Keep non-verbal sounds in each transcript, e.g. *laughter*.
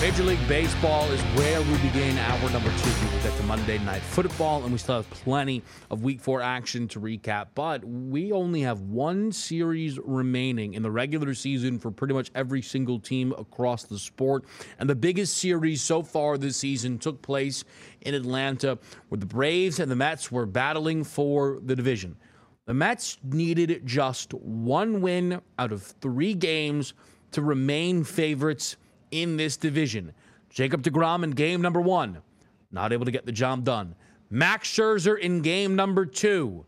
Major League Baseball is where we begin hour number two. We get to Monday Night Football, and we still have plenty of Week Four action to recap. But we only have one series remaining in the regular season for pretty much every single team across the sport. And the biggest series so far this season took place in Atlanta, where the Braves and the Mets were battling for the division. The Mets needed just one win out of three games to remain favorites in this division. Jacob DeGrom in game number one, not able to get the job done. Max Scherzer in game number two,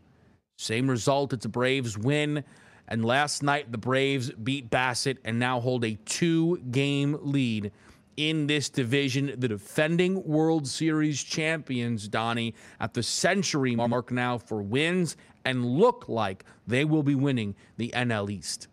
same result. It's a Braves win. And last night, the Braves beat Bassitt and now hold a two game lead in this division. The defending World Series champions, Donnie, at the century mark now for wins and look like they will be winning the NL East.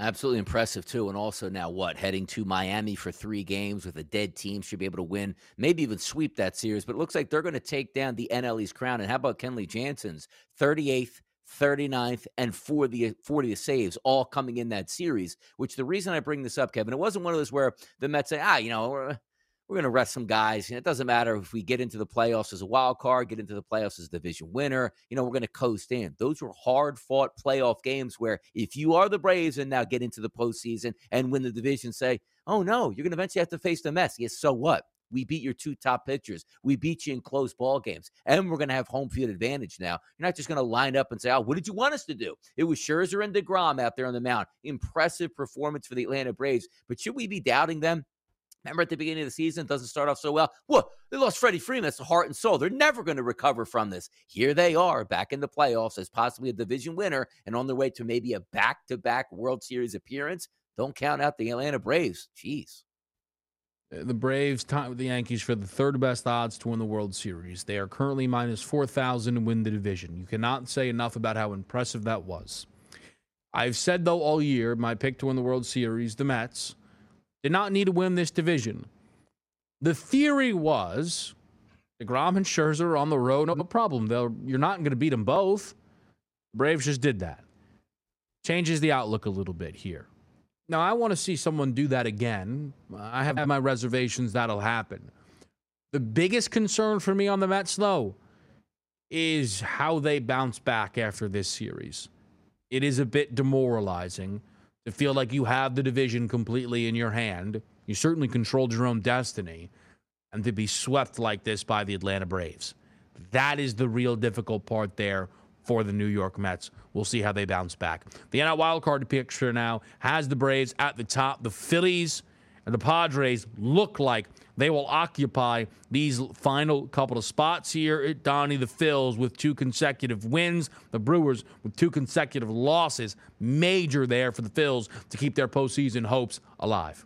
Absolutely impressive too, and also now what heading to Miami for three games with a dead team should be able to win, maybe even sweep that series. But it looks like they're going to take down the NL East crown. And how about Kenley Jansen's 38th, 39th, and 40th, 40th saves all coming in that series? Which the reason I bring this up, Kevin, it wasn't one of those where the Mets say, ah, you know, we're going to rest some guys. Know, it doesn't matter if we get into the playoffs as a wild card, get into the playoffs as a division winner. You know, we're going to coast in. Those were hard fought playoff games where if you are the Braves and now get into the postseason and win the division, say, oh no, you're going to eventually have to face the mess. Yes, so what? We beat your two top pitchers. We beat you in close ball games. And we're going to have home field advantage now. You're not just going to line up and say, oh, what did you want us to do? It was Scherzer and DeGrom out there on the mound. Impressive performance for the Atlanta Braves. But should we be doubting them? Remember at the beginning of the season, doesn't start off so well. What? They lost Freddie Freeman. That's the heart and soul. They're never going to recover from this. Here they are back in the playoffs as possibly a division winner and on their way to maybe a back to back World Series appearance. Don't count out the Atlanta Braves. Jeez. Uh, The Braves tie with the Yankees for the third best odds to win the World Series. They are currently minus 4,000 to win the division. You cannot say enough about how impressive that was. I've said, though, all year, my pick to win the World Series, the Mets, did not need to win this division. The theory was DeGrom and Scherzer are on the road, no problem. They'll, you're not going to beat them both. Braves just did that. Changes the outlook a little bit here. Now, I want to see someone do that again. I have my reservations that'll happen. The biggest concern for me on the Mets, though, is how they bounce back after this series. It is a bit demoralizing to feel like you have the division completely in your hand. You certainly controlled your own destiny, and to be swept like this by the Atlanta Braves. That is the real difficult part there for the New York Mets. We'll see how they bounce back. The NL wildcard picture now has the Braves at the top. The Phillies the Padres look like they will occupy these final couple of spots here at Donnie. The Phils with two consecutive wins, the Brewers with two consecutive losses. Major there for the Phils to keep their postseason hopes alive.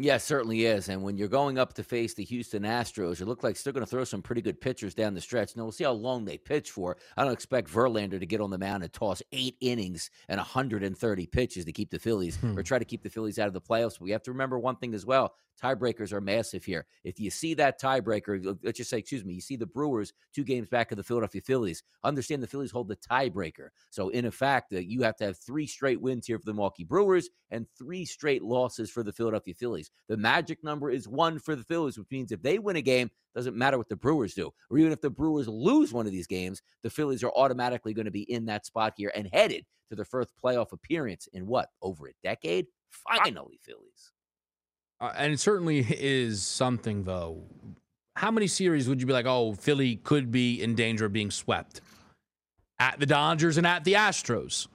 Yeah, certainly is. And when you're going up to face the Houston Astros, it looked like they're going to throw some pretty good pitchers down the stretch. Now, we'll see how long they pitch for. I don't expect Verlander to get on the mound and toss eight innings and 130 pitches to keep the Phillies Hmm. or try to keep the Phillies out of the playoffs. But we have to remember one thing as well. Tiebreakers are massive here. If you see that tiebreaker, let's just say, excuse me, you see the Brewers two games back of the Philadelphia Phillies. Understand the Phillies hold the tiebreaker. So, in effect, uh, you have to have three straight wins here for the Milwaukee Brewers and three straight losses for the Philadelphia Phillies. The magic number is one for the Phillies, which means if they win a game, doesn't matter what the Brewers do. Or even if the Brewers lose one of these games, the Phillies are automatically going to be in that spot here and headed to their first playoff appearance in what, over a decade? Finally, Phillies. Uh, and it certainly *laughs* is something, though. How many series would you be like, oh, Philly could be in danger of being swept? At the Dodgers and at the Astros.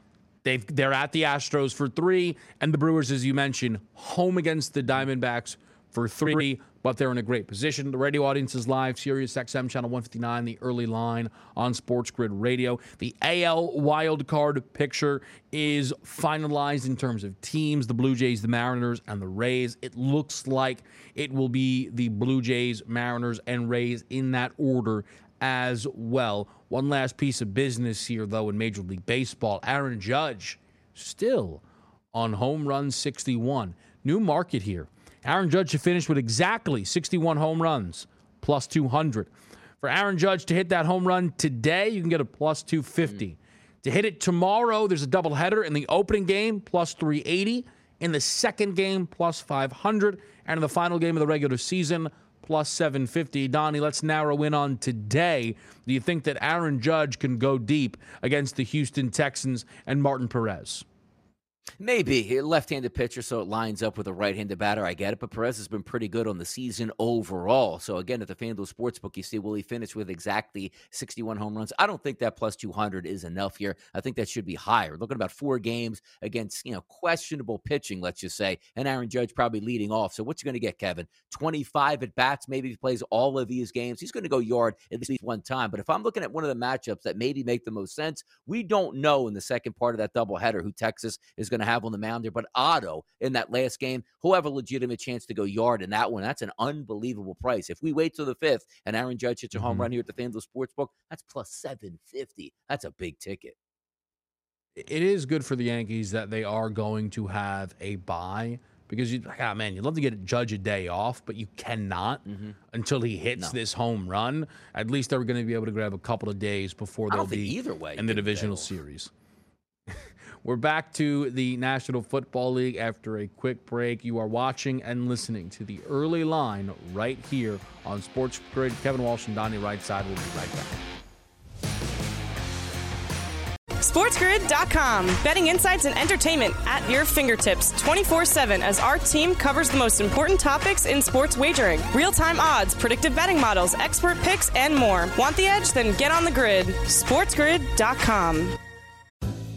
They've, they're at the Astros for three, and the Brewers, as you mentioned, home against the Diamondbacks for three, but they're in a great position. The radio audience is live, Sirius XM channel 159, the early line on Sports Grid Radio. The AL wildcard picture is finalized in terms of teams the Blue Jays, the Mariners, and the Rays. It looks like it will be the Blue Jays, Mariners, and Rays in that order as well. One last piece of business here, though, in Major League Baseball Aaron Judge still on home run 61. New market here. Aaron Judge to finish with exactly 61 home runs, plus 200. For Aaron Judge to hit that home run today, you can get a plus 250. Mm. To hit it tomorrow, there's a doubleheader in the opening game, plus 380. In the second game, plus 500. And in the final game of the regular season, plus 750. Donnie, let's narrow in on today. Do you think that Aaron Judge can go deep against the Houston Texans and Martin Perez? Maybe a left-handed pitcher, so it lines up with a right-handed batter. I get it, but Perez has been pretty good on the season overall. So again, at the FanDuel Sportsbook, you see, will he finish with exactly 61 home runs? I don't think that plus 200 is enough here. I think that should be higher. Looking about four games against you know questionable pitching, let's just say, and Aaron Judge probably leading off. So what's going to get Kevin? 25 at bats. Maybe he plays all of these games. He's going to go yard at least one time. But if I'm looking at one of the matchups that maybe make the most sense, we don't know in the second part of that doubleheader who Texas is going to have on the mound there. But Otto in that last game, who have a legitimate chance to go yard in that one, that's an unbelievable price. If we wait till the fifth and Aaron Judge hits a home mm-hmm. run here at the FanDuel Sportsbook, that's plus 750. That's a big ticket. It is good for the Yankees that they are going to have a bye because you like, oh man, you'd love to get Judge a day off, but you cannot mm-hmm. until he hits no. this home run. At least they're going to be able to grab a couple of days before they'll be either way in the divisional series. We're back to the National Football League after a quick break. You are watching and listening to the early line right here on Sports Grid. Kevin Walsh and Donnie Rightside will be right back. SportsGrid.com. Betting insights and entertainment at your fingertips 24 7 as our team covers the most important topics in sports wagering real time odds, predictive betting models, expert picks, and more. Want the edge? Then get on the grid. SportsGrid.com.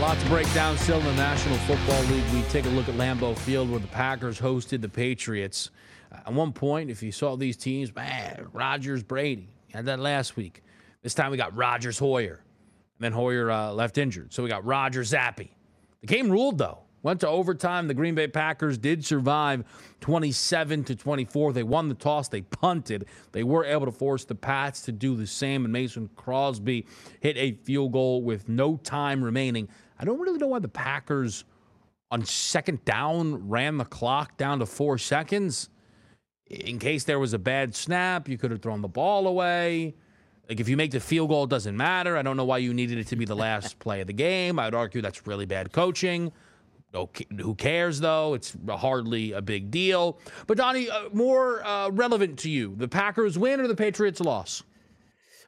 Lots of break down still in the National Football League. We take a look at Lambeau Field where the Packers hosted the Patriots. At one point, if you saw these teams, man, Rodgers, Brady, had that last week. This time we got Rodgers, Hoyer. And then Hoyer uh, left injured. So we got Rodgers, Zappe. The game ruled, though. Went to overtime. The Green Bay Packers did survive 27 to 24. They won the toss. They punted. They were able to force the Pats to do the same. And Mason Crosby hit a field goal with no time remaining. I don't really know why the Packers on second down ran the clock down to four seconds. In case there was a bad snap, you could have thrown the ball away. Like if you make the field goal, it doesn't matter. I don't know why you needed it to be the last *laughs* play of the game. I'd argue that's really bad coaching. Who cares though? It's hardly a big deal. But Donnie, uh, more uh, relevant to you: the Packers win or the Patriots loss?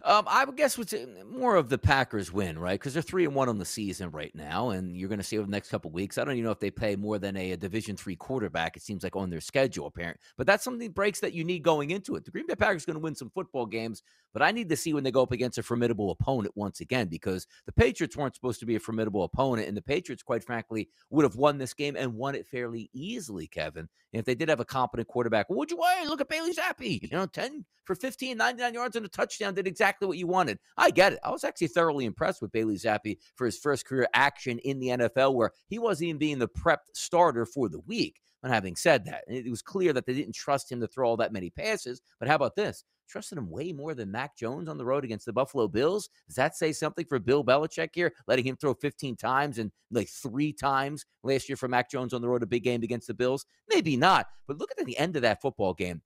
Um, I would guess what's uh, more of the Packers win, right? Because they're three and one on the season right now, and you're going to see over the next couple weeks. I don't even know if they play more than a, a Division three quarterback. It seems like on their schedule, apparent. But that's something breaks that you need going into it. The Green Bay Packers going to win some football games, but I need to see when they go up against a formidable opponent once again because the Patriots weren't supposed to be a formidable opponent, and the Patriots, quite frankly, would have won this game and won it fairly easily, Kevin. And if they did have a competent quarterback, would you wait? Look at Bailey Zappe, you know, ten for 15, 99 yards and a touchdown, did exactly what you wanted. I get it. I was actually thoroughly impressed with Bailey Zappe for his first career action in the NFL, where he wasn't even being the prepped starter for the week. But having said that, it was clear that they didn't trust him to throw all that many passes. But how about this? Trusted him way more than Mac Jones on the road against the Buffalo Bills. Does that say something for Bill Belichick here, letting him throw 15 times and like three times last year for Mac Jones on the road, a big game against the Bills? Maybe not. But look at the end of that football game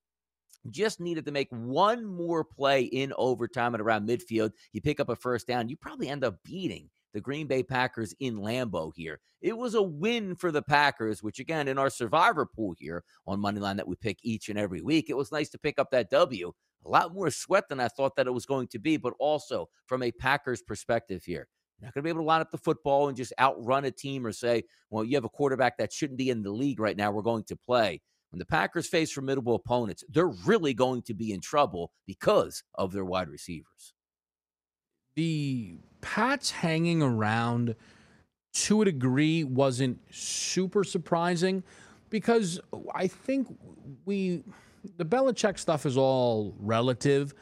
just needed to make one more play in overtime and around midfield. You pick up a first down, you probably end up beating the Green Bay Packers in Lambeau here. It was a win for the Packers, which again, in our survivor pool here on Moneyline that we pick each and every week, it was nice to pick up that W. A lot more sweat than I thought that it was going to be, but also from a Packers perspective here. Not going to be able to line up the football and just outrun a team or say, well, you have a quarterback that shouldn't be in the league right now. We're going to play when the Packers face formidable opponents, they're really going to be in trouble because of their wide receivers. The Pats hanging around to a degree wasn't super surprising because I think we, the Belichick stuff is all relative,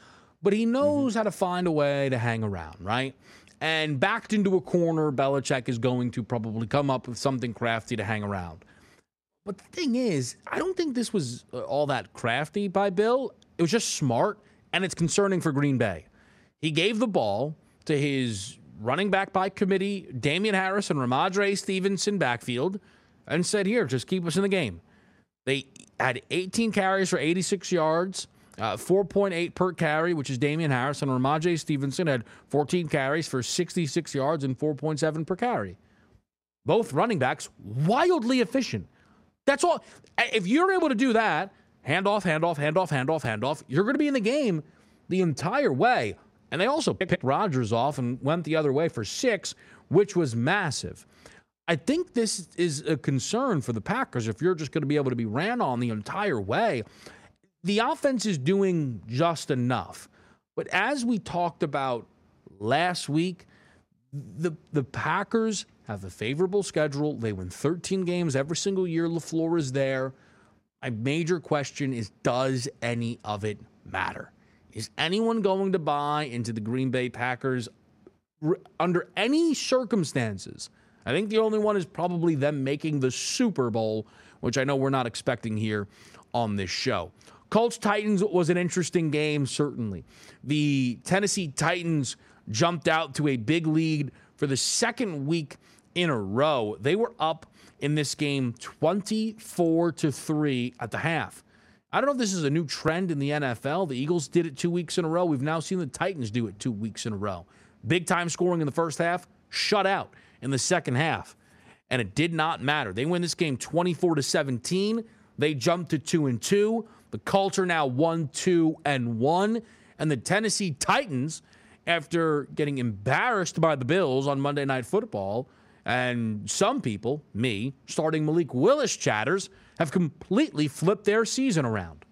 but he mm-hmm. knows mm-hmm. how to find a way to hang around, right? And backed into a corner, Belichick is going to probably come up with something crafty to hang around. But the thing is, I don't think this was uh, all that crafty by Bill. It was just smart, and it's concerning for Green Bay. He gave the ball to his running back by committee, Damien Harris and Rhamondre Stevenson backfield, and said, Here, just keep us in the game. They had 18 carries for 86 yards, uh, 4.8 per carry, which is Damien Harris, and Rhamondre Stevenson had 14 carries for 66 yards and 4.7 per carry. Both running backs wildly efficient. That's all. If you're able to do that, hand off, hand off, hand off, hand off, you're going to be in the game the entire way. And they also picked Rodgers off and went the other way for six, which was massive. I think this is a concern for the Packers if you're just going to be able to be ran on the entire way. The offense is doing just enough. But as we talked about last week, the the Packers have a favorable schedule. They win 13 games every single year. LaFleur is there. My major question is does any of it matter? Is anyone going to buy into the Green Bay Packers under any circumstances? I think the only one is probably them making the Super Bowl, which I know we're not expecting here on this show. Colts Titans was an interesting game, certainly. The Tennessee Titans jumped out to a big lead for the second week in a row. They were up in this game 24 to 3 at the half. I don't know if this is a new trend in the NFL. The Eagles did it two weeks in a row. We've now seen the Titans do it two weeks in a row. Big time scoring in the first half, shut out in the second half. And it did not matter. They win this game 24 to 17. They jumped to 2 and 2. The Colts are now 1 2 and 1. And the Tennessee Titans, after getting embarrassed by the Bills on Monday Night Football, and some people, me, starting Malik Willis chatters, have completely flipped their season around.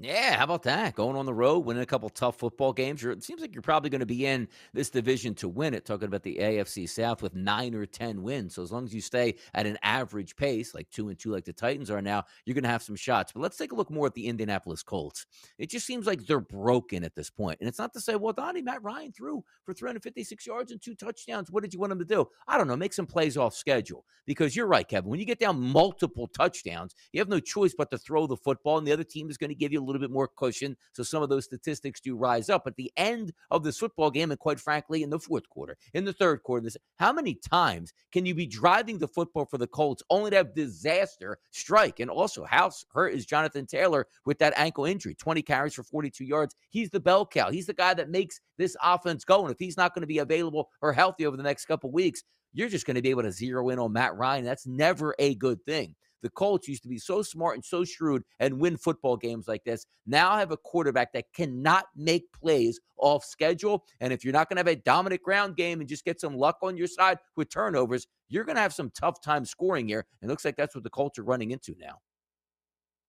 Yeah, how about that? Going on the road, winning a couple tough football games. It seems like you're probably going to be in this division to win it. Talking about the AFC South with nine or ten wins. So as long as you stay at an average pace, like two and two, like the Titans are now, you're going to have some shots. But let's take a look more at the Indianapolis Colts. It just seems like they're broken at this point. And it's not to say, well, Donnie, Matt Ryan threw for 356 yards and two touchdowns. What did you want him to do? I don't know. Make some plays off schedule. Because you're right, Kevin. When you get down multiple touchdowns, you have no choice but to throw the football, and the other team is going to give you little bit more cushion. So some of those statistics do rise up. At the end of this football game, and quite frankly, in the fourth quarter, in the third quarter, this, how many times can you be driving the football for the Colts only to have disaster strike? And also, how hurt is Jonathan Taylor with that ankle injury? 20 carries for 42 yards. He's the bell cow. He's the guy that makes this offense go. And if he's not going to be available or healthy over the next couple weeks, you're just going to be able to zero in on Matt Ryan. That's never a good thing. The Colts used to be so smart and so shrewd and win football games like this. Now have a quarterback that cannot make plays off schedule. And if you're not going to have a dominant ground game and just get some luck on your side with turnovers, you're going to have some tough time scoring here. And looks like that's what the Colts are running into now.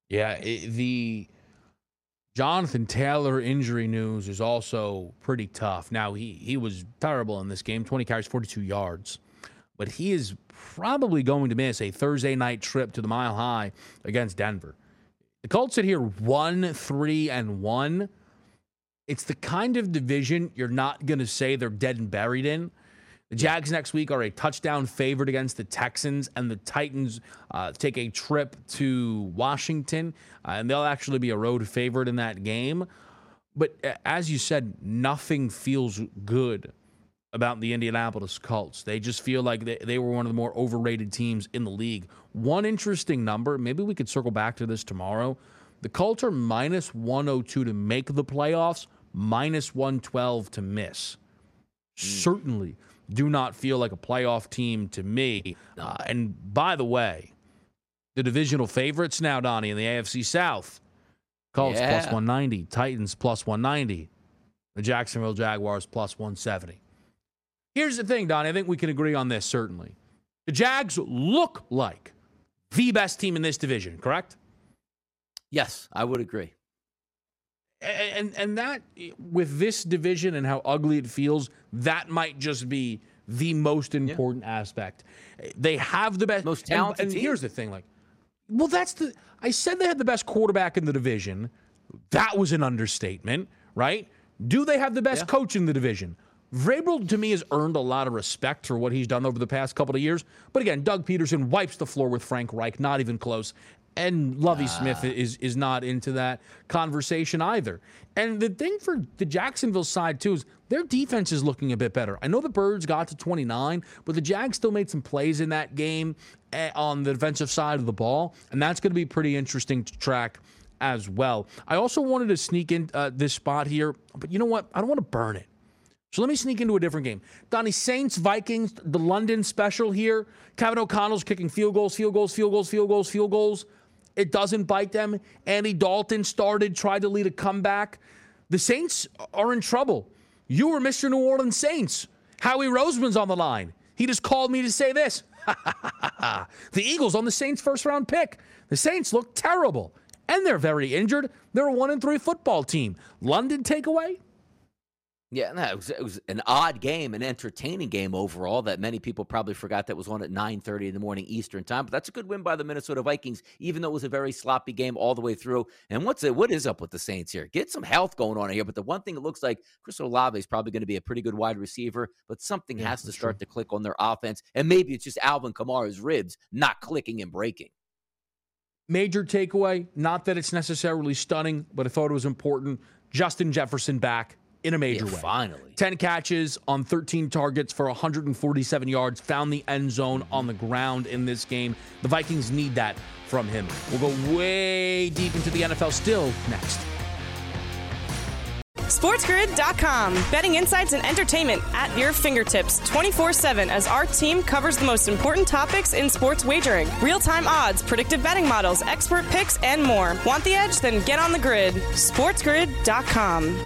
Yeah, it, the Jonathan Taylor injury news is also pretty tough. Now he he was terrible in this game, 20 carries, 42 yards but he is probably going to miss a Thursday night trip to the Mile High against Denver. The Colts sit here one, three, and one. It's the kind of division you're not going to say they're dead and buried in. The Jags next week are a touchdown favorite against the Texans, and the Titans uh, take a trip to Washington, uh, and they'll actually be a road favorite in that game. But as you said, nothing feels good about the Indianapolis Colts. They just feel like they, they were one of the more overrated teams in the league. One interesting number, maybe we could circle back to this tomorrow. The Colts are minus 102 to make the playoffs, minus 112 to miss. Mm. Certainly do not feel like a playoff team to me. Uh, and by the way, the divisional favorites now, Donnie, in the AFC South. Colts yeah. plus 190, Titans plus 190, the Jacksonville Jaguars plus 170. Here's the thing, Don. I think we can agree on this, certainly. The Jags look like the best team in this division, correct? Yes, I would agree. And and that with this division and how ugly it feels, that might just be the most important yeah. aspect. They have the best most talented. And, and here's the thing, like, well, that's the I said they had the best quarterback in the division. That was an understatement, right? Do they have the best yeah. coach in the division? Vrabel to me has earned a lot of respect for what he's done over the past couple of years. But again, Doug Pederson wipes the floor with Frank Reich, not even close. And Lovie ah. Smith is is not into that conversation either. And the thing for the Jacksonville side too is their defense is looking a bit better. I know the Birds got to 29, but the Jags still made some plays in that game eh, on the defensive side of the ball, and that's going to be pretty interesting to track as well. I also wanted to sneak in uh, this spot here, but you know what? I don't want to burn it. So let me sneak into a different game. Donnie, Saints, Vikings, the London special here. Kevin O'Connell's kicking field goals, field goals, field goals, field goals, field goals. It doesn't bite them. Andy Dalton started, tried to lead a comeback. The Saints are in trouble. You were Mr. New Orleans Saints. Howie Roseman's on the line. He just called me to say this. *laughs* the Eagles on the Saints' first round pick. The Saints look terrible, and they're very injured. They're a one and three football team. London takeaway? Yeah, no, it was, it was an odd game, an entertaining game overall that many people probably forgot that was on at 9:30 in the morning Eastern time. But that's a good win by the Minnesota Vikings, even though it was a very sloppy game all the way through. And what's it? What is up with the Saints here? Get some health going on here. But the one thing it looks like Chris Olave is probably going to be a pretty good wide receiver, but something yeah, has to start to click on their offense. And maybe it's just Alvin Kamara's ribs not clicking and breaking. Major takeaway, not that it's necessarily stunning, but I thought it was important. Justin Jefferson back in a major yeah, way. Finally. 10 catches on 13 targets for 147 yards, found the end zone on the ground in this game. The Vikings need that from him. We'll go way deep into the NFL still next. SportsGrid.com. Betting insights and entertainment at your fingertips 24 7 as our team covers the most important topics in sports wagering real time odds, predictive betting models, expert picks, and more. Want the edge? Then get on the grid. SportsGrid.com.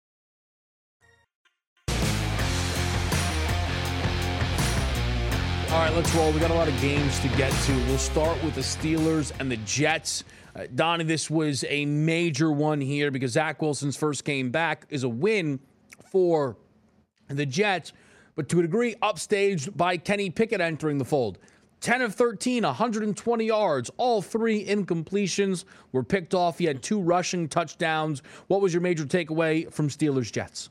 All right, let's roll. We got a lot of games to get to. We'll start with the Steelers and the Jets. Uh, Donnie, this was a major one here because Zach Wilson's first game back is a win for the Jets, but to a degree, upstaged by Kenny Pickett entering the fold. 10 of 13, 120 yards. All three incompletions were picked off. He had two rushing touchdowns. What was your major takeaway from Steelers Jets?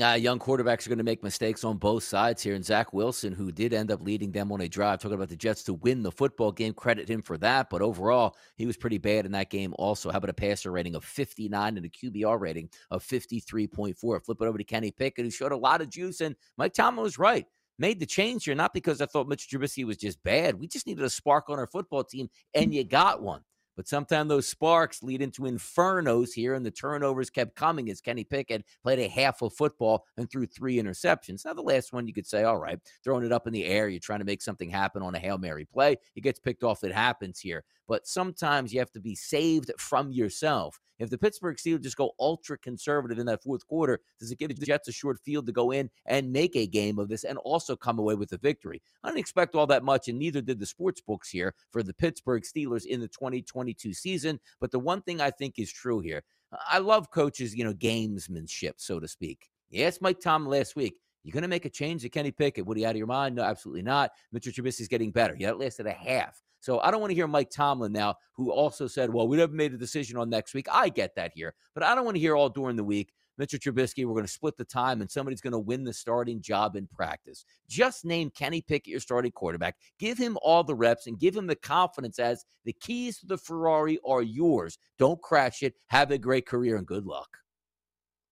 Uh, young quarterbacks are going to make mistakes on both sides here. And Zach Wilson, who did end up leading them on a drive, talking about the Jets to win the football game, credit him for that. But overall, he was pretty bad in that game also. How about a passer rating of 59 and a QBR rating of 53.4? Flip it over to Kenny Pickett, who showed a lot of juice. And Mike Tomlin was right. Made the change here, not because I thought Mitch Trubisky was just bad. We just needed a spark on our football team, and you got one. But sometimes those sparks lead into infernos here, and the turnovers kept coming as Kenny Pickett played a half of football and threw three interceptions. Now, the last one, you could say, all right, throwing it up in the air, you're trying to make something happen on a Hail Mary play. It gets picked off, it happens here. But sometimes you have to be saved from yourself. If the Pittsburgh Steelers just go ultra conservative in that fourth quarter, does it give the Jets a short field to go in and make a game of this and also come away with a victory? I didn't expect all that much, and neither did the sports books here for the Pittsburgh Steelers in the 2022 season. But the one thing I think is true here, I love coaches, you know, gamesmanship, so to speak. Yes, Mike Tom last week. You're going to make a change to Kenny Pickett. Are you out of your mind? No, absolutely not. Mitchell Trubisky's getting better. Yeah, it lasted a half. So I don't want to hear Mike Tomlin now, who also said, well, we haven't made a decision on next week. I get that here, but I don't want to hear all during the week. Mitchell Trubisky, we're going to split the time and somebody's going to win the starting job in practice. Just name Kenny Pickett your starting quarterback. Give him all the reps and give him the confidence as the keys to the Ferrari are yours. Don't crash it. Have a great career and good luck.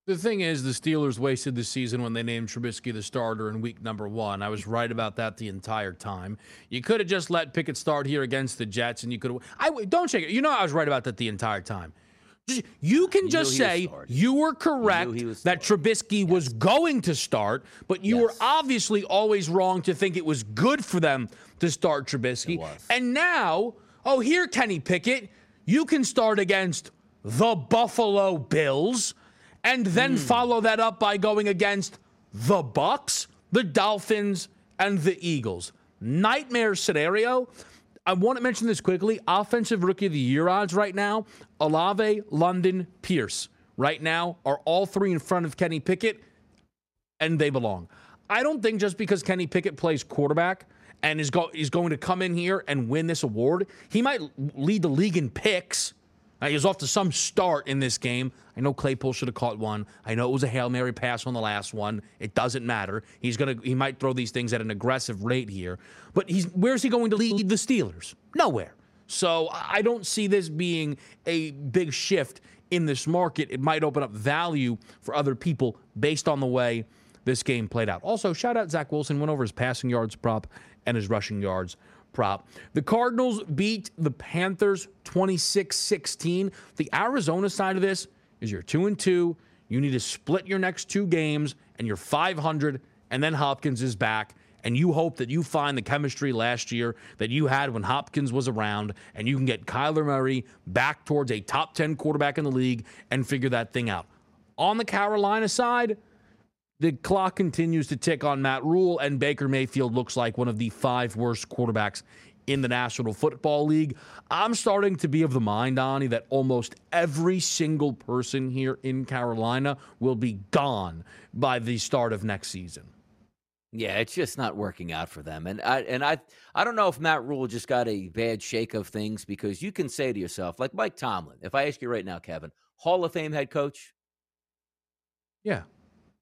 The thing is, the Steelers wasted the season when they named Trubisky the starter in week number one. I was right about that the entire time. You could have just let Pickett start here against the Jets, and you could have. I don't shake it. You know, I was right about that the entire time. You can just he say you were correct was that Trubisky was going to start, but you were obviously always wrong to think it was good for them to start Trubisky. And now, oh, here, Kenny Pickett, you can start against the Buffalo Bills and then Hmm. follow that up by going against the Bucs, the Dolphins, and the Eagles. Nightmare scenario. I want to mention this quickly. Offensive Rookie of the Year odds right now: Olave, London, Pierce. Right now are all three in front of Kenny Pickett, and they belong. I don't think just because Kenny Pickett plays quarterback and is go is going to come in here and win this award, he might lead the league in picks. He was off to some start in this game. I know Claypool should have caught one. I know it was a hail mary pass on the last one. It doesn't matter. He's gonna he might throw these things at an aggressive rate here, but he's where's he going to lead the Steelers? Nowhere. So I don't see this being a big shift in this market. It might open up value for other people based on the way this game played out. Also, shout out Zach Wilson went over his passing yards prop and his rushing yards prop. The Cardinals beat the Panthers 26-16. The Arizona side of this is you're 2 and 2. You need to split your next two games and you're 500 and then Hopkins is back and you hope that you find the chemistry last year that you had when Hopkins was around and you can get Kyler Murray back towards a top 10 quarterback in the league and figure that thing out. On the Carolina side, the clock continues to tick on Matt Rhule, and Baker Mayfield looks like one of the five worst quarterbacks in the National Football League. I'm starting to be of the mind, Donnie, that almost every single person here in Carolina will be gone by the start of next season. Yeah, it's just not working out for them. And I and I I don't know if Matt Rhule just got a bad shake of things because you can say to yourself, like Mike Tomlin, if I ask you right now, Kevin, Hall of Fame head coach? Yeah.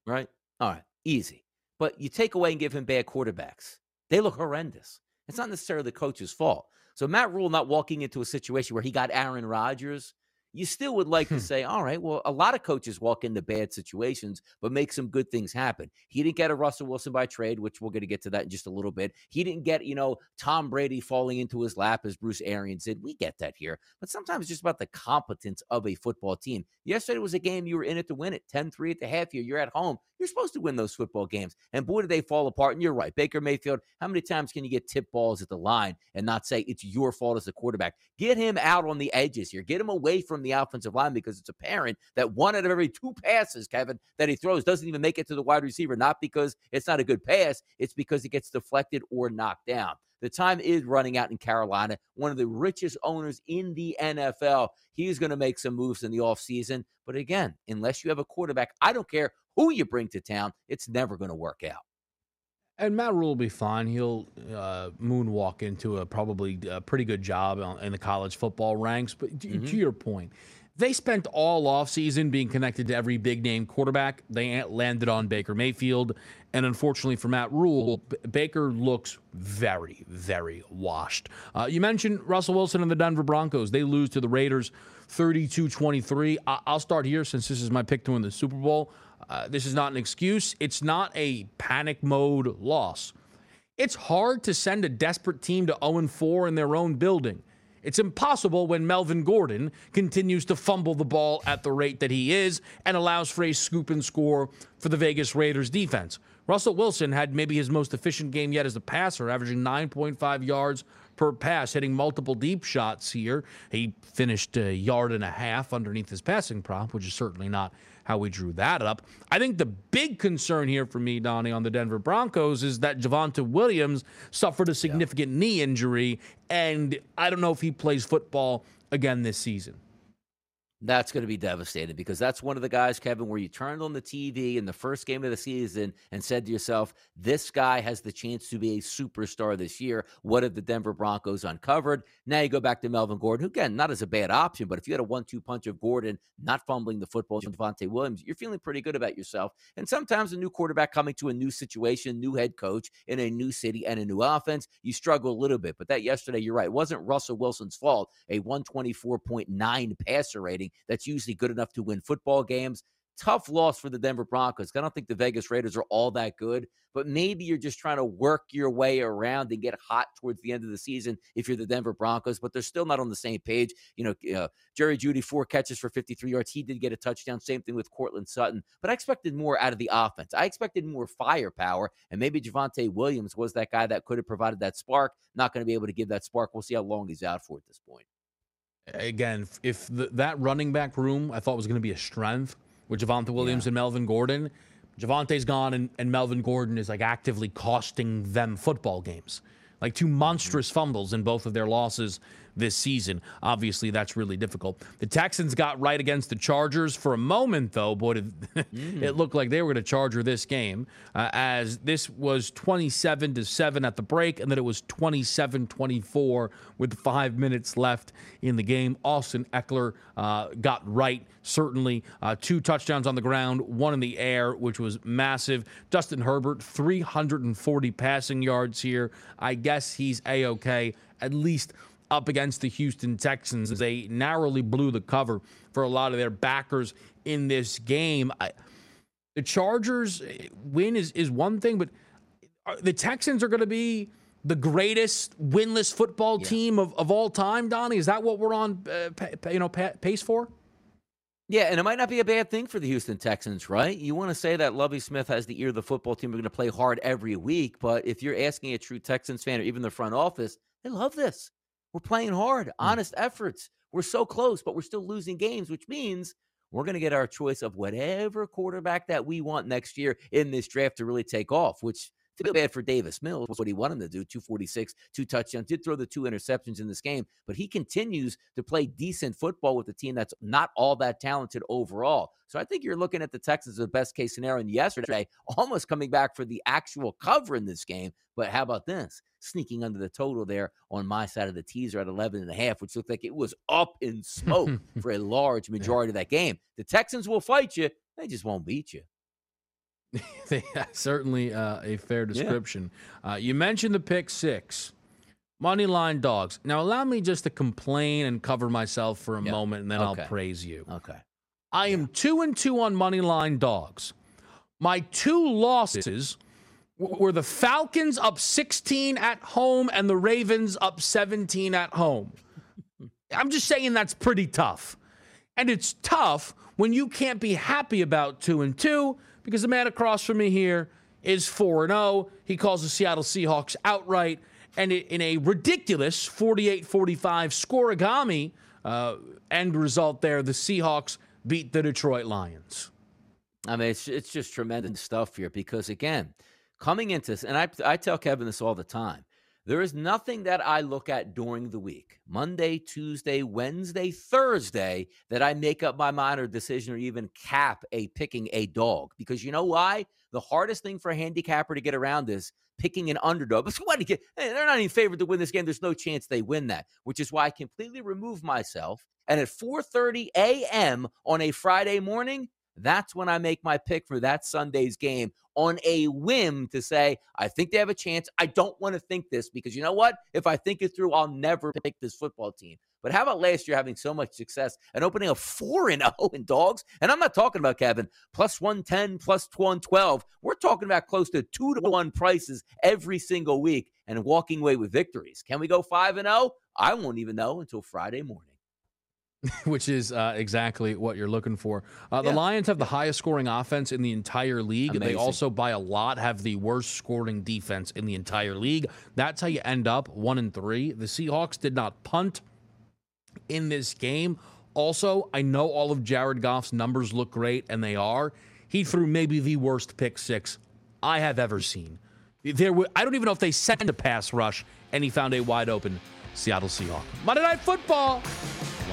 Right? All right. Easy. But you take away and give him bad quarterbacks. They look horrendous. It's not necessarily the coach's fault. So Matt Rhule not walking into a situation where he got Aaron Rodgers you still would like to *laughs* say, all right, well, a lot of coaches walk into bad situations, but make some good things happen. He didn't get a Russell Wilson by trade, which we're going to get to that in just a little bit. He didn't get, you know, Tom Brady falling into his lap as Bruce Arians did. We get that here. But sometimes it's just about the competence of a football team. Yesterday was a game you were in it to win it 10 3 at the half year. You're at home. You're supposed to win those football games. And boy, did they fall apart. And you're right. Baker Mayfield, how many times can you get tip balls at the line and not say it's your fault as a quarterback? Get him out on the edges here. Get him away from the offensive line because it's apparent that one out of every two passes, Kevin, that he throws doesn't even make it to the wide receiver, not because it's not a good pass, it's because it gets deflected or knocked down. The time is running out in Carolina, one of the richest owners in the NFL. He's going to make some moves in the offseason. But again, unless you have a quarterback, I don't care who you bring to town, it's never going to work out. And Matt Rhule will be fine. He'll uh, moonwalk into a probably a pretty good job in the college football ranks. But mm-hmm. to your point, they spent all offseason being connected to every big name quarterback. They landed on Baker Mayfield. And unfortunately for Matt Rhule, B- Baker looks very, very washed. Uh, you mentioned Russell Wilson and the Denver Broncos. They lose to the Raiders 32 23. I- will start here since this is my pick to win the Super Bowl. Uh, this is not an excuse, it's not a panic mode loss. It's hard to send a desperate team to 0 4 in their own building. It's impossible when Melvin Gordon continues to fumble the ball at the rate that he is and allows for a scoop and score for the Vegas Raiders defense. Russell Wilson had maybe his most efficient game yet as a passer, averaging 9.5 yards per pass, hitting multiple deep shots here. He finished a yard and a half underneath his passing prop, which is certainly not how we drew that up. I think the big concern here for me, Donnie, on the Denver Broncos is that Javonte Williams suffered a significant yeah. knee injury, and I don't know if he plays football again this season. That's going to be devastating because that's one of the guys, Kevin, where you turned on the TV in the first game of the season and said to yourself, this guy has the chance to be a superstar this year. What have the Denver Broncos uncovered? Now you go back to Melvin Gordon, who, again, not as a bad option, but if you had a one two punch of Gordon, not fumbling the football, Javonte Williams, you're feeling pretty good about yourself. And sometimes a new quarterback coming to a new situation, new head coach in a new city and a new offense, you struggle a little bit. But that yesterday, you're right, it wasn't Russell Wilson's fault, a 124.9 passer rating that's usually good enough to win football games. Tough loss for the Denver Broncos. I don't think the Vegas Raiders are all that good, but maybe you're just trying to work your way around and get hot towards the end of the season if you're the Denver Broncos, but they're still not on the same page. You know, uh, Jerry Jeudy, four catches for 53 yards. He did get a touchdown. Same thing with Courtland Sutton, but I expected more out of the offense. I expected more firepower, and maybe Javonte Williams was that guy that could have provided that spark. Not going to be able to give that spark. We'll see how long he's out for at this point again, if the, that running back room I thought was going to be a strength with Javonte Williams yeah. and Melvin Gordon, Javonte's gone and, and Melvin Gordon is like actively costing them football games. Like two monstrous fumbles in both of their losses this season. Obviously, that's really difficult. The Texans got right against the Chargers for a moment, though. Boy, did, mm. *laughs* it looked like they were going to charger this game, uh, as this was 27 to seven at the break, and then it was 27-24 with five minutes left in the game. Austin Ekeler uh, got right. Certainly, uh, two touchdowns on the ground, one in the air, which was massive. Justin Herbert, 340 passing yards here. I guess he's a okay. At least up against the Houston Texans as they narrowly blew the cover for a lot of their backers in this game. I, the Chargers eh, win is, is one thing, but the Texans are going to be the greatest winless football yeah. team of, of all time, Donnie? Is that what we're on uh, pa- you know pa- pace for? Yeah, and it might not be a bad thing for the Houston Texans, right? You want to say that Lovie Smith has the ear of the football team. We're going to play hard every week, but if you're asking a true Texans fan or even the front office, they love this. We're playing hard, mm. honest efforts. We're so close, but we're still losing games, which means we're going to get our choice of whatever quarterback that we want next year in this draft to really take off, which To feel bad for Davis Mills. Was what he wanted him to do 246, two touchdowns, did throw the two interceptions in this game, but he continues to play decent football with a team that's not all that talented overall. So I think you're looking at the Texans as the best case scenario. And yesterday, *laughs* almost coming back for the actual cover in this game. But how about this? Sneaking under the total there on my side of the teaser at 11 and a half, which looked like it was up in smoke *laughs* for a large majority of that game. The Texans will fight you. They just won't beat you. *laughs* certainly uh, a fair description. Yeah. Uh, you mentioned the pick six, money line dogs. Now, allow me just to complain and cover myself for a yep. moment, and then okay. I'll praise you. Okay. I am two and two on money line dogs. My two losses were the Falcons up 16 at home and the Ravens up 17 at home. *laughs* I'm just saying that's pretty tough. And it's tough when you can't be happy about two and two because the man across from me here is 4 0. He calls the Seattle Seahawks outright. And in a ridiculous 48 45 scorigami uh, end result there, the Seahawks beat the Detroit Lions. I mean, it's, it's just tremendous stuff here because, again, coming into this, and I, I tell Kevin this all the time there is nothing that I look at during the week, Monday, Tuesday, Wednesday, Thursday, that I make up my mind or decision or even cap a picking a dog. Because you know why? The hardest thing for a handicapper to get around is picking an underdog. *laughs* But what get, eh, they're not even favored to win this game. There's no chance they win that, which is why I completely remove myself. And at 4:30 a.m. on a Friday morning, that's when I make my pick for that Sunday's game on a whim to say, I think they have a chance. I don't want to think this because you know what? If I think it through, I'll never pick this football team. But how about last year having so much success and opening a 4 and 0 *laughs* in dogs? And I'm not talking about Kevin plus 110, plus 112. We're talking about close to 2 to 1 prices every single week and walking away with victories. Can we go 5 and 0? I won't even know until Friday morning. *laughs* which is uh, exactly what you're looking for. Uh, the. Lions have the highest scoring offense in the entire league. Amazing. They also, by a lot, have the worst scoring defense in the entire league. That's how you end up one and three. The Seahawks did not punt in this game. Also, I know all of Jared Goff's numbers look great, and they are. He threw maybe the worst pick six I have ever seen. There, w- I don't even know if they sent a pass rush, and he found a wide open Seattle Seahawk. Monday Night Football.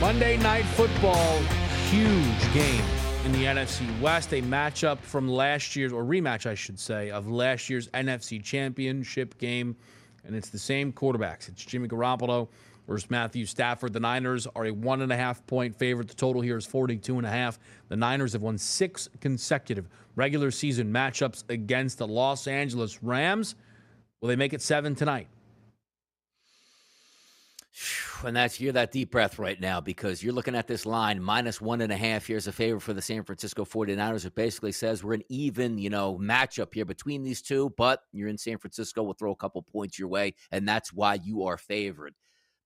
Monday Night Football, huge game in the NFC West. A matchup from last year's, or rematch, I should say, of last year's NFC Championship game. And it's the same quarterbacks. It's Jimmy Garoppolo versus Matthew Stafford. The Niners are a one and a half point favorite. The total here is 42 and a half. The Niners have won six consecutive regular season matchups against the Los Angeles Rams. Will they make it seven tonight? And that's you're that deep breath right now because you're looking at this line minus one and a half. Here's a favor for the San Francisco 49ers. It basically says we're an even, you know, matchup here between these two, but you're in San Francisco. We'll throw a couple points your way, and that's why you are favored.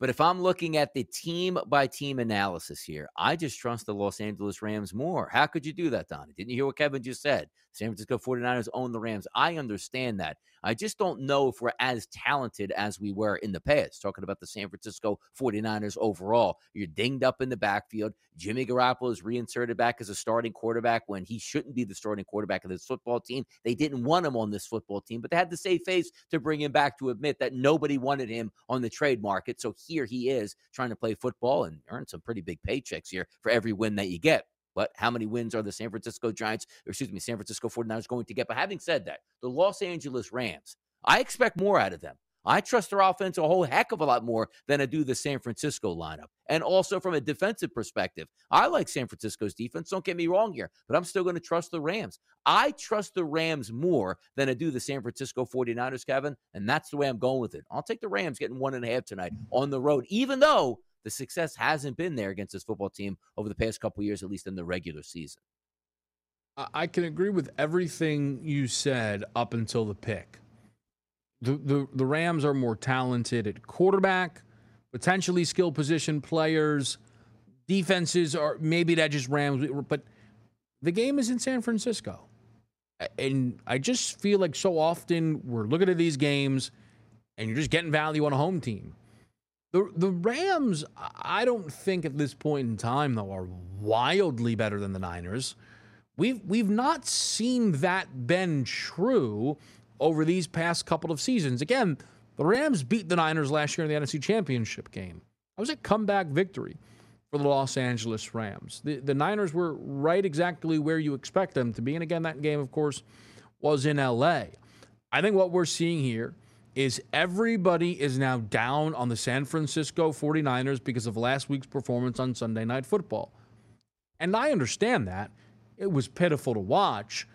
But if I'm looking at the team by team analysis here, I just trust the Los Angeles Rams more. How could you do that, Donnie? Didn't you hear what Kevin just said? San Francisco 49ers own the Rams. I understand that. I just don't know if we're as talented as we were in the past. Talking about the San Francisco 49ers overall. You're dinged up in the backfield. Jimmy Garoppolo is reinserted back as a starting quarterback when he shouldn't be the starting quarterback of this football team. They didn't want him on this football team, but they had to save face to bring him back to admit that nobody wanted him on the trade market. So here he is trying to play football and earn some pretty big paychecks here for every win that you get. But how many wins are the San Francisco Giants, or excuse me, San Francisco 49ers going to get? But having said that, the Los Angeles Rams, I expect more out of them. I trust their offense a whole heck of a lot more than I do the San Francisco lineup. And also from a defensive perspective, I like San Francisco's defense. Don't get me wrong here, but I'm still going to trust the Rams. I trust the Rams more than I do the San Francisco 49ers, Kevin. And that's the way I'm going with it. I'll take the Rams getting one and a half tonight on the road, even though the success hasn't been there against this football team over the past couple years, at least in the regular season. I can agree with everything you said up until the pick. The, the, Rams are more talented at quarterback, potentially skill position players. Defenses are maybe that just Rams, but the game is in San Francisco. And I just feel like so often we're looking at these games and you're just getting value on a home team. The the Rams, I don't think at this point in time though are wildly better than the Niners. We've we've not seen that been true over these past couple of seasons. Again, the Rams beat the Niners last year in the NFC Championship game. That was a comeback victory for the Los Angeles Rams. The the Niners were right exactly where you expect them to be. And again, that game, of course, was in LA. I think what we're seeing here is everybody is now down on the San Francisco 49ers because of last week's performance on Sunday Night Football. And I understand that. It was pitiful to watch.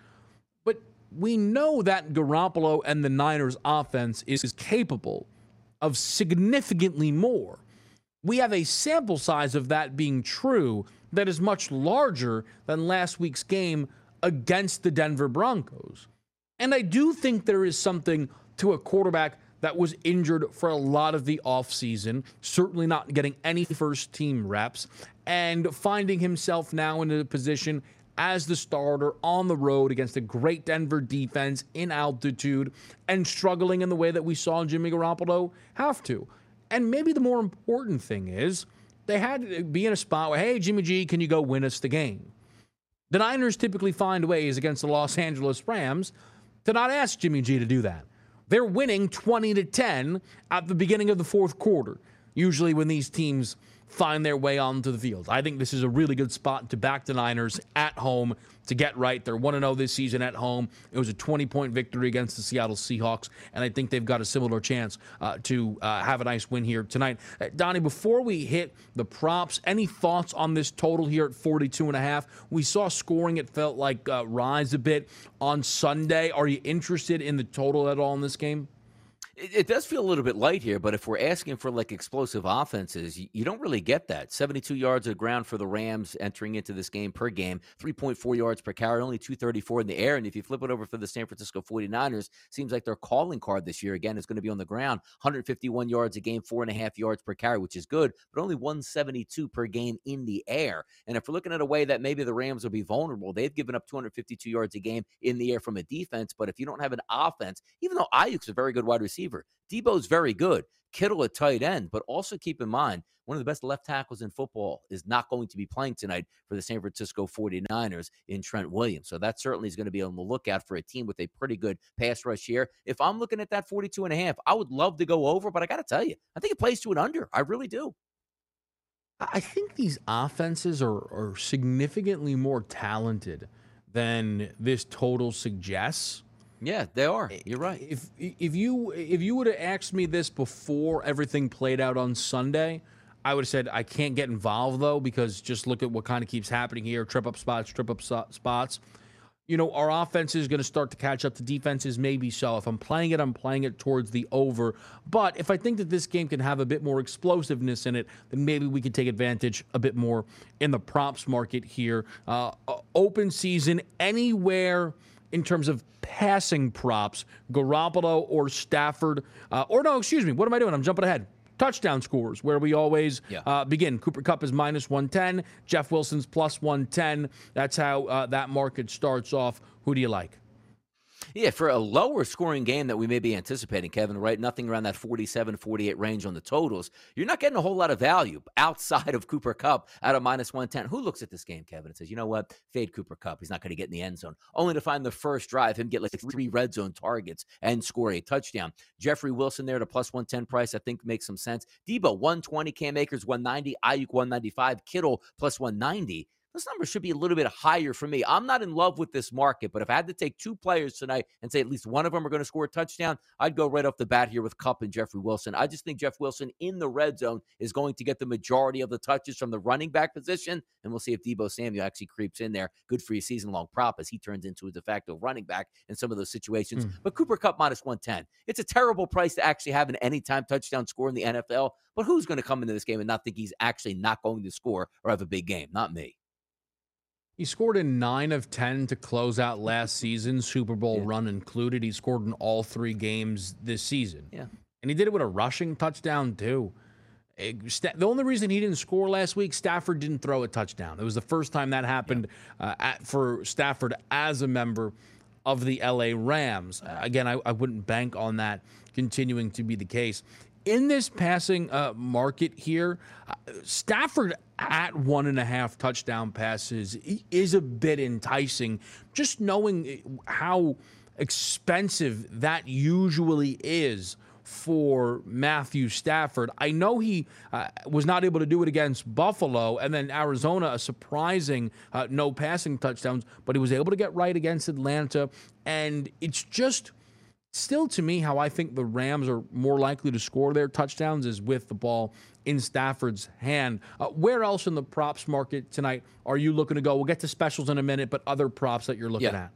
We know that Garoppolo and the Niners offense is capable of significantly more. We have a sample size of that being true that is much larger than last week's game against the Denver Broncos. And I do think there is something to a quarterback that was injured for a lot of the offseason, certainly not getting any first team reps, and finding himself now in a position as the starter on the road against a great Denver defense in altitude and struggling in the way that we saw Jimmy Garoppolo have to. And maybe the more important thing is they had to be in a spot where, hey, Jimmy G, can you go win us the game? The Niners typically find ways against the Los Angeles Rams to not ask Jimmy G to do that. They're winning 20 to 10 at the beginning of the fourth quarter, usually when these teams find their way onto the field. I think this is a really good spot to back the Niners at home to get right. They're 1 0 this season at home. It was a 20 point victory against the Seattle Seahawks, and I think they've got a similar chance uh, to uh, have a nice win here tonight. Uh, Donnie, before we hit the props, any thoughts on this total here at 42 and a half? We saw scoring, it felt like uh, rise a bit on Sunday. Are you interested in the total at all in this game? It, it, does feel a little bit light here, but if we're asking for like explosive offenses, you, you, don't really get that. 72 yards of ground for the Rams entering into this game per game, 3.4 yards per carry, only 234 in the air. And if you flip it over for the San Francisco 49ers, seems like their calling card this year again is going to be on the ground. 151 yards a game, four and a half yards per carry, which is good, but only 172 per game in the air. And if we're looking at a way that maybe the Rams will be vulnerable, they've given up 252 yards a game in the air from a defense. But if you don't have an offense, even though Aiyuk's a very good wide receiver, receiver. Deebo's very good. Kittle a tight end, but also keep in mind, one of the best left tackles in football is not going to be playing tonight for the San Francisco 49ers in Trent Williams. So that certainly is going to be on the lookout for a team with a pretty good pass rush here. If I'm looking at that 42 and a half, I would love to go over, but I got to tell you, I think it plays to an under. I really do. I think these offenses are, are significantly more talented than this total suggests. Yeah, they are. You're right. If if you if you would have asked me this before everything played out on Sunday, I would have said I can't get involved though because just look at what kind of keeps happening here: trip up spots, trip up spots. You know, our offense is going to start to catch up to defenses, maybe so. If I'm playing it, I'm playing it towards the over. But if I think that this game can have a bit more explosiveness in it, then maybe we can take advantage a bit more in the props market here. Uh, open season anywhere in terms of passing props, Garoppolo or Stafford, uh, or no, excuse me, what am I doing? I'm jumping ahead. touchdown scores, where we always Yeah. uh, begin. Cooper Kupp is minus 110, Jeff Wilson's plus 110. That's how uh, that market starts off. Who do you like? Yeah, for a lower scoring game that we may be anticipating, Kevin, right? Nothing around that 47 48 range on the totals. You're not getting a whole lot of value outside of Cooper Kupp at a minus 110. Who looks at this game, Kevin, and says, you know what? Fade Cooper Kupp. He's not going to get in the end zone. Only to find the first drive, him get like three red zone targets and score a touchdown. Jeffrey Wilson there at a plus 110 price, I think makes some sense. Deebo, 120, Cam Akers, 190, Aiyuk, 195, Kittle, plus 190 those number should be a little bit higher for me. I'm not in love with this market, but if I had to take two players tonight and say at least one of them are going to score a touchdown, I'd go right off the bat here with Kupp and Jeffrey Wilson. I just think Jeff Wilson in the red zone is going to get the majority of the touches from the running back position, and we'll see if Deebo Samuel actually creeps in there. Good for your season long prop as he turns into a de facto running back in some of those situations. Hmm. But Cooper Kupp minus 110. It's a terrible price to actually have an anytime touchdown score in the NFL, but who's going to come into this game and not think he's actually not going to score or have a big game? Not me. He scored in nine of 10 to close out last season, Super Bowl Yeah. run included. He scored in all three games this season. Yeah. And he did it with a rushing touchdown, too. Sta- The only reason he didn't score last week, Stafford didn't throw a touchdown. It was the first time that happened uh, at, for Stafford as a member of the LA Rams. Uh, again, I, I wouldn't bank on that continuing to be the case. In this passing uh, market here, uh, Stafford at one and a half touchdown passes is a bit enticing. Just knowing eh, how expensive that usually is for Matthew Stafford. I know he uh, was not able to do it against Buffalo and then Arizona, a surprising uh, no passing touchdowns, but he was able to get right against Atlanta. And it's just still to me how I think the Rams are more likely to score their touchdowns is with the ball in Stafford's hand. Uh, where else in the props market tonight are you looking to go? We'll get to specials in a minute, but other props that you're looking Yeah. at.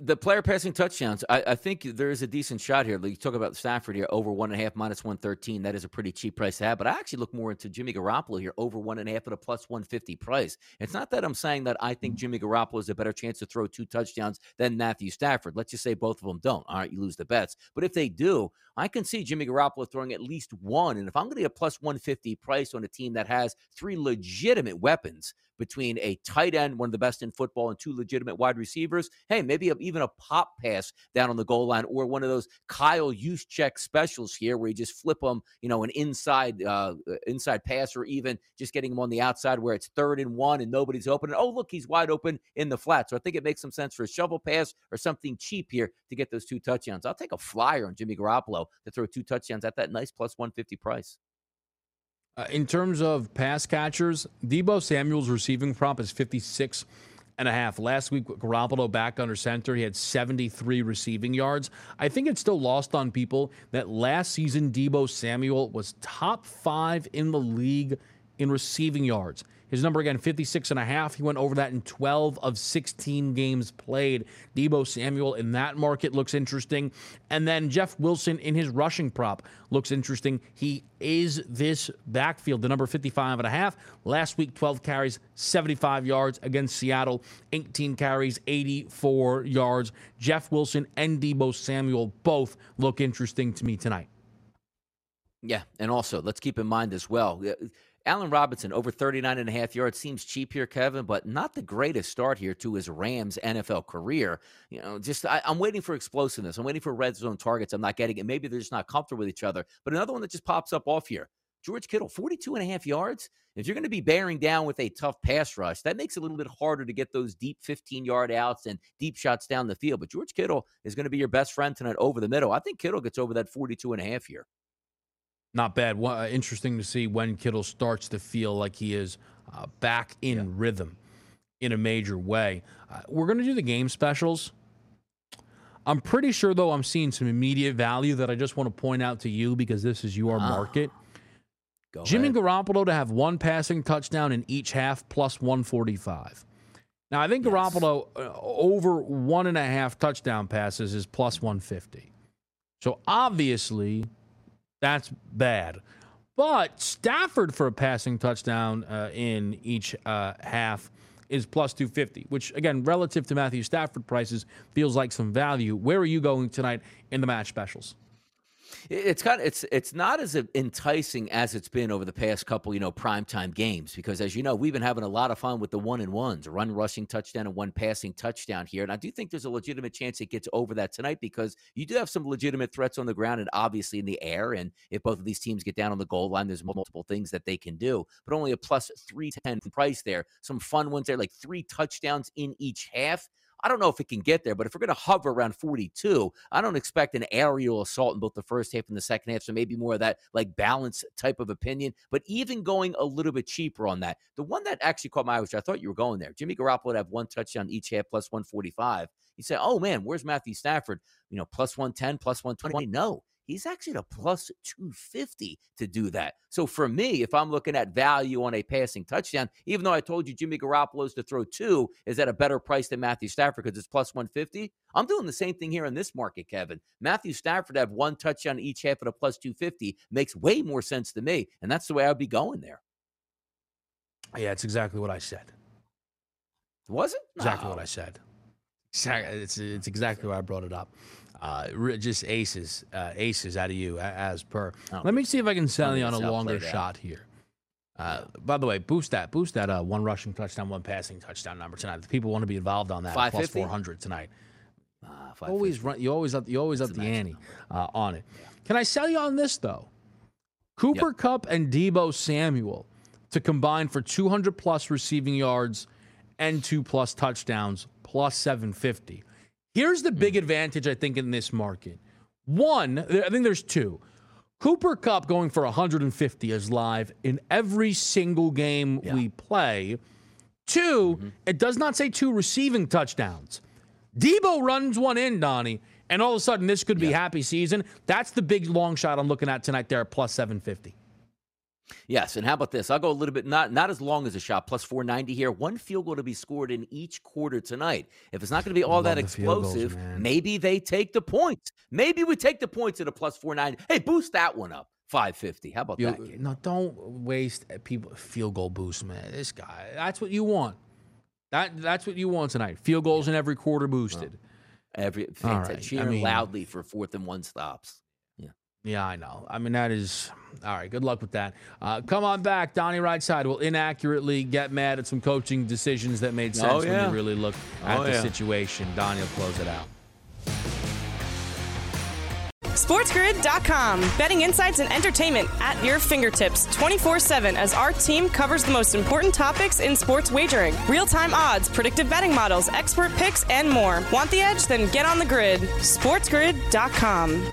The player passing touchdowns, I, I think there is a decent shot here. Like you talk about Stafford here, over one and a half, minus 113. That is a pretty cheap price to have. But I actually look more into Jimmy Garoppolo here, over one and a half at a plus 150 price. It's not that I'm saying that I think mm-hmm. Jimmy Garoppolo is a better chance to throw two touchdowns than Matthew Stafford. Let's just say both of them don't. All right, you lose the bets. But if they do, I can see Jimmy Garoppolo throwing at least one. And if I'm going to get a plus 150 price on a team that has three legitimate weapons, between a tight end, one of the best in football, and two legitimate wide receivers. Hey, maybe even a pop pass down on the goal line, or one of those Kyle check specials here, where you just flip them, you know, an inside uh, inside pass, or even just getting him on the outside where it's third and one and nobody's open. And oh, look, he's wide open in the flat. So I think it makes some sense for a shovel pass or something cheap here to get those two touchdowns. I'll take a flyer on Jimmy Garoppolo to throw two touchdowns at that nice plus 150 price. Uh, in terms of pass catchers, Deebo Samuel's receiving prop is 56 and a half. Last week, Garoppolo back under center, he had 73 receiving yards. I think it's still lost on people that last season Deebo Samuel was top five in the league in receiving yards. His number again, 56 and a half. He went over that in 12 of 16 games played. Deebo Samuel in that market looks interesting. And then Jeff Wilson in his rushing prop looks interesting. He is this backfield, the number 55 and a half. Last week, 12 carries, 75 yards against Seattle, 18 carries, 84 yards. Jeff Wilson and Deebo Samuel both look interesting to me tonight. Yeah, and also let's keep in mind as well. Allen Robinson over 39 and a half yards seems cheap here, Kevin, but not the greatest start here to his Rams NFL career. You know, just I, I'm waiting for explosiveness. I'm waiting for red zone targets. I'm not getting it. Maybe they're just not comfortable with each other. But another one that just pops up off here. George Kittle, 42 and a half yards. If you're going to be bearing down with a tough pass rush, that makes it a little bit harder to get those deep 15 yard outs and deep shots down the field. But George Kittle is going to be your best friend tonight over the middle. I think Kittle gets over that 42 and a half here. Not bad. Well, uh, interesting to see when Kittle starts to feel like he is uh, back in rhythm in a major way. Uh, we're going to do the game specials. I'm pretty sure, though, I'm seeing some immediate value that I just want to point out to you because this is your Ah, market. Go Jimmy ahead. Garoppolo to have one passing touchdown in each half plus 145. Now, I think Garoppolo uh, over one and a half touchdown passes is plus 150. So obviously, that's bad. But Stafford for a passing touchdown uh, in each uh, half is plus 250, which, again, relative to Matthew Stafford prices, feels like some value. Where are you going tonight in the match specials? It's kind of it's it's not as enticing as it's been over the past couple, you know, primetime games because as you know, we've been having a lot of fun with the one and ones, run rushing touchdown and one passing touchdown here. And I do think there's a legitimate chance it gets over that tonight because you do have some legitimate threats on the ground and obviously in the air. And if both of these teams get down on the goal line, there's multiple things that they can do, but only a plus 310 price there. Some fun ones there, like three touchdowns in each half. I don't know if it can get there, but if we're going to hover around 42, I don't expect an aerial assault in both the first half and the second half. So maybe more of that like balance type of opinion. But even going a little bit cheaper on that, the one that actually caught my eye, which I thought you were going there, Jimmy Garoppolo would have one touchdown each half plus 145. You say, oh man, where's Matthew Stafford? You know, plus 110, plus 120. No, he's actually at a plus 250 to do that. So for me, if I'm looking at value on a passing touchdown, even though I told you Jimmy Garoppolo's to throw two is at a better price than Matthew Stafford because it's plus 150, I'm doing the same thing here in this market, Kevin. Matthew Stafford to have one touchdown each half at a plus 250 makes way more sense to me. And that's the way I'd be going there. Yeah, it's exactly what I said. Was it? Exactly no. what I said. It's, it's exactly why I brought it up. Uh, just aces, uh, aces out of you as per. Oh. Let me see if I can sell you on a longer shot here. Uh, by the way, boost that, boost that uh, one rushing touchdown, one passing touchdown number tonight. The people want to be involved on that. Plus four hundred tonight. Uh, always run. You always up. You always up the ante uh, on it. Yeah. Can I sell you on this though? Cooper yep. Kupp and Deebo Samuel to combine for 200 plus receiving yards and two plus touchdowns plus 750. Here's the big hmm. advantage, I think, in this market. One, I think there's two. Cooper Kupp going for 150 is live in every single game yeah. we play. 2 mm-hmm. it does not say two receiving touchdowns. Deebo runs one in, Donnie, and all of a sudden this could be yeah. happy season. That's the big long shot I'm looking at tonight there at plus 750. Yes, and how about this? I'll go a little bit not not as long as a shot, plus 490 here. One field goal to be scored in each quarter tonight. If it's not going to be all that explosive, goals, maybe they take the points. Maybe we take the points at a plus 490. Hey, boost that one up. 550. How about you, that? Uh, Kid? No, don't waste uh, people field goal boost, man. This guy, that's what you want. That that's what you want tonight. Field goals in every quarter boosted. Every right. cheering I mean, loudly for fourth and one stops. Yeah, I know. I mean, that is all right. Good luck with that. Uh, come on back. Donnie Rightside will inaccurately get mad at some coaching decisions that made sense oh, yeah. when you really look at oh, the yeah. situation. Donnie will close it out. SportsGrid.com. Betting insights and entertainment at your fingertips 24 7 as our team covers the most important topics in sports wagering real time odds, predictive betting models, expert picks, and more. Want the edge? Then get on the grid. SportsGrid.com.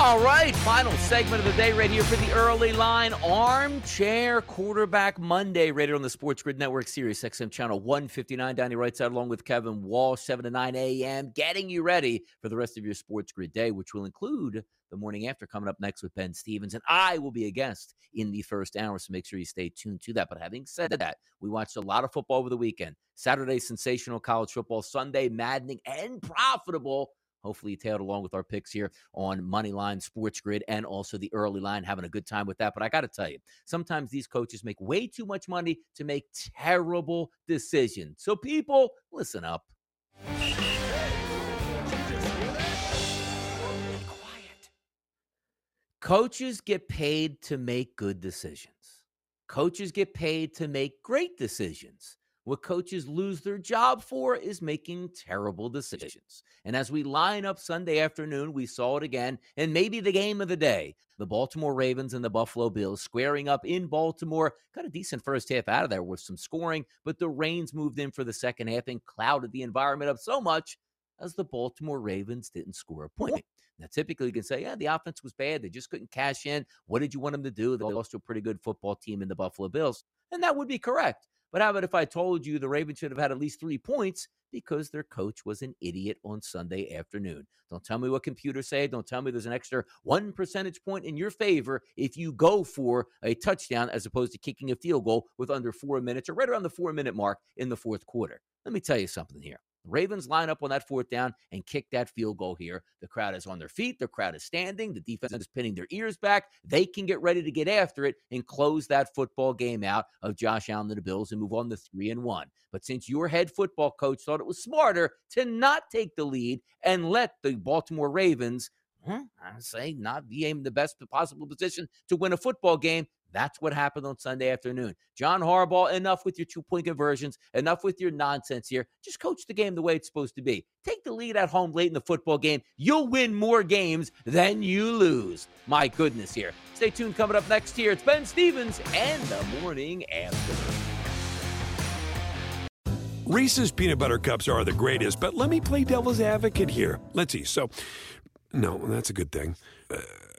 All right, final segment of the day right here for the early line armchair quarterback Monday, rated on the Sports Grid Network Sirius XM channel 159. Donnie Rightside along with Kevin Walsh, 7 to 9 a.m., getting you ready for the rest of your Sports Grid day, which will include the morning after coming up next with Ben Stevens. And I will be a guest in the first hour, so make sure you stay tuned to that. But having said that, we watched a lot of football over the weekend. Saturday, sensational college football. Sunday, maddening and profitable Hopefully, tailed along with our picks here on Moneyline, Sports Grid, and also the early line, having a good time with that. But I got to tell you, sometimes these coaches make way too much money to make terrible decisions. So, people, listen up. Coaches get paid to make good decisions. Coaches get paid to make great decisions. What coaches lose their job for is making terrible decisions. And as we line up Sunday afternoon, we saw it again, and maybe the game of the day. The Baltimore Ravens and the Buffalo Bills squaring up in Baltimore. Got a decent first half out of there with some scoring, but the rains moved in for the second half and clouded the environment up so much as the Baltimore Ravens didn't score a point. Now, typically, you can say, yeah, the offense was bad. They just couldn't cash in. What did you want them to do? They lost to a pretty good football team in the Buffalo Bills. And that would be correct. But how about if I told you the Ravens should have had at least three points because their coach was an idiot on Sunday afternoon? Don't tell me what computers say. Don't tell me there's an extra one percentage point in your favor if you go for a touchdown as opposed to kicking a field goal with under four minutes or right around the four minute mark in the fourth quarter. Let me tell you something here. Ravens line up on that fourth down and kick that field goal here. The crowd is on their feet. The crowd is standing. The defense is pinning their ears back. They can get ready to get after it and close that football game out of Josh Allen and the Bills and move on to three and one. But since your head football coach thought it was smarter to not take the lead and let the Baltimore Ravens hmm, I say not be in the best possible position to win a football game. That's what happened on Sunday afternoon. John Harbaugh, enough with your two point conversions, enough with your nonsense here. Just coach the game the way it's supposed to be. Take the lead at home late in the football game. You'll win more games than you lose. My goodness, here. Stay tuned. Coming up next here, it's Ben Stevens and the morning after. Reese's peanut butter cups are the greatest, but let me play devil's advocate here. Let's see. So, no, that's a good thing. Uh,